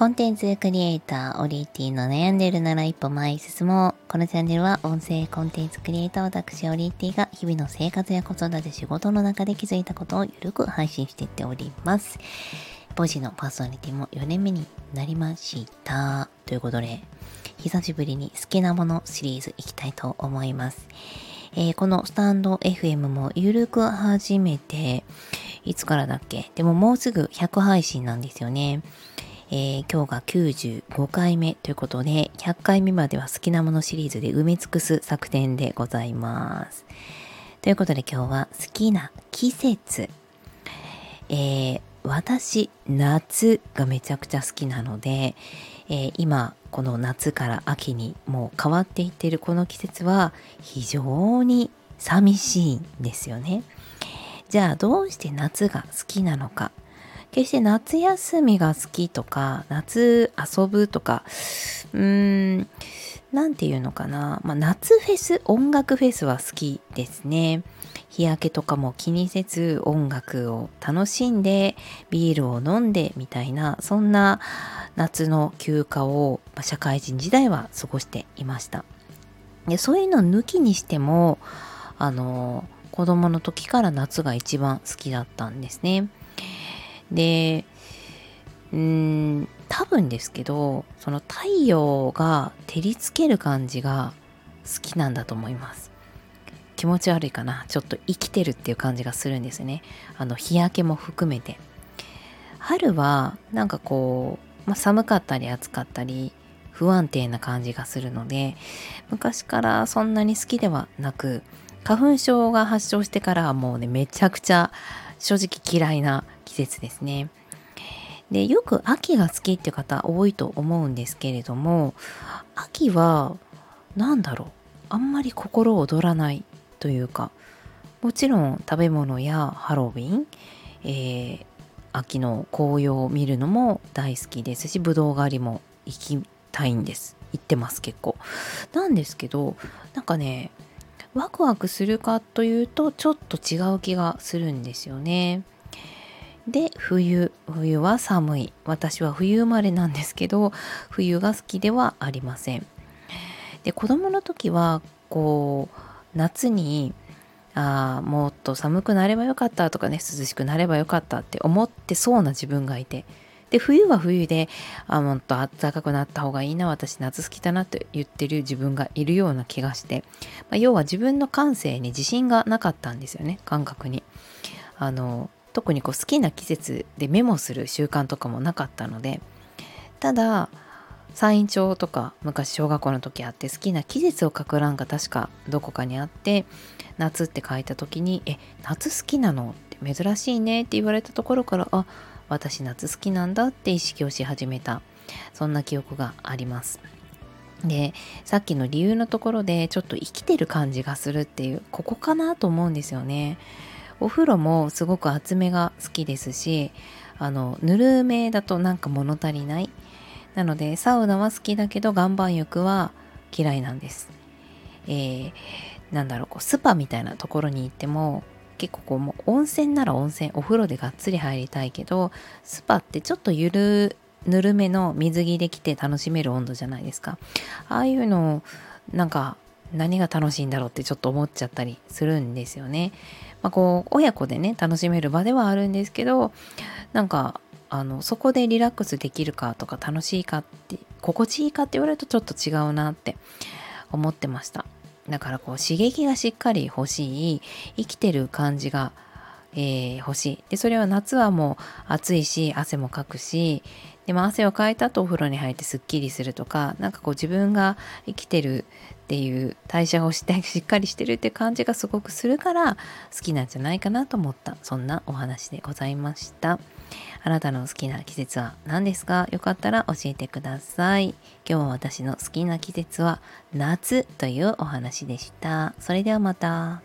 コンテンツクリエイター、オリエティの悩んでるなら一歩前進もう。このチャンネルは音声コンテンツクリエイター私、オリエティが日々の生活や子育て仕事の中で気づいたことをゆるく配信していっております。ポジのパーソナリティも4年目になりました。ということで、久しぶりに好きなものシリーズいきたいと思います。えー、このスタンド FM もゆるく始めて、いつからだっけ？でももうすぐ100配信なんですよね。えー、今日が95回目ということで、100回目までは好きなものシリーズで埋め尽くす作戦でございます。ということで今日は好きな季節。えー、私、夏がめちゃくちゃ好きなので、えー、今、この夏から秋にもう変わっていってるこの季節は非常に寂しいんですよね。じゃあどうして夏が好きなのか。決して夏休みが好きとか、夏遊ぶとか、うーん、なんていうのかな。まあ、夏フェス、音楽フェスは好きですね。日焼けとかも気にせず音楽を楽しんでビールを飲んでみたいなそんな夏の休暇を社会人時代は過ごしていましたでそういうの抜きにしてもあの子供の時から夏が一番好きだったんですねで、うーん、多分ですけど、その太陽が照りつける感じが好きなんだと思います。気持ち悪いかな。ちょっと生きてるっていう感じがするんですね。あの、日焼けも含めて。春は、なんかこう、まあ、寒かったり暑かったり、不安定な感じがするので、昔からそんなに好きではなく、花粉症が発症してからはもうね、めちゃくちゃ正直嫌いな季節ですね。で、よく秋が好きって方多いと思うんですけれども、秋は何だろう、あんまり心躍らないというか、もちろん食べ物やハロウィン、えー、秋の紅葉を見るのも大好きですし、ぶどう狩りも行きたいんです。行ってます結構。なんですけど、なんかね、ワクワクするかというとちょっと違う気がするんですよね。で冬冬は寒い私は冬生まれなんですけど冬が好きではありません。で子供の時はこう夏にあもっと寒くなればよかったとかね涼しくなればよかったって思ってそうな自分がいてで冬は冬であもっと暖かくなった方がいいな私夏好きだなって言ってる自分がいるような気がして、まあ、要は自分の感性に自信がなかったんですよね感覚に。あの特にこう好きな季節でメモする習慣とかもなかったのでただ山陰帳とか昔小学校の時あって好きな季節を書く欄が確かどこかにあって夏って書いた時に「え夏好きなの?」って珍しいねって言われたところからあ私夏好きなんだって意識をし始めたそんな記憶がありますでさっきの理由のところでちょっと生きてる感じがするっていうここかなと思うんですよねお風呂もすごく厚めが好きですしあのぬるめだとなんか物足りない。なのでサウナは好きだけど岩盤浴は嫌いなんです。えー、なんだろうこうスパみたいなところに行っても結構こうもう温泉なら温泉お風呂でがっつり入りたいけどスパってちょっとゆるぬるめの水着で着て楽しめる温度じゃないですか。ああいうのをなんか何が楽しいんだろうってちょっと思っちゃったりするんですよね。まあ、こう親子でね楽しめる場ではあるんですけどなんかあのそこでリラックスできるかとか楽しいかって心地いいかって言われるとちょっと違うなって思ってました。だからこう刺激がしっかり欲しい生きてる感じが、えー、欲しいでそれは夏はもう暑いし汗もかくしでも汗をかいた後お風呂に入ってすっきりするとか何かこう自分が生きてるっていう代謝をして しっかりしてるって感じがすごくするから好きなんじゃないかなと思ったそんなお話でございました。あなたの好きな季節は何ですか？よかったら教えてください。今日は私の好きな季節は夏というお話でした。それではまた。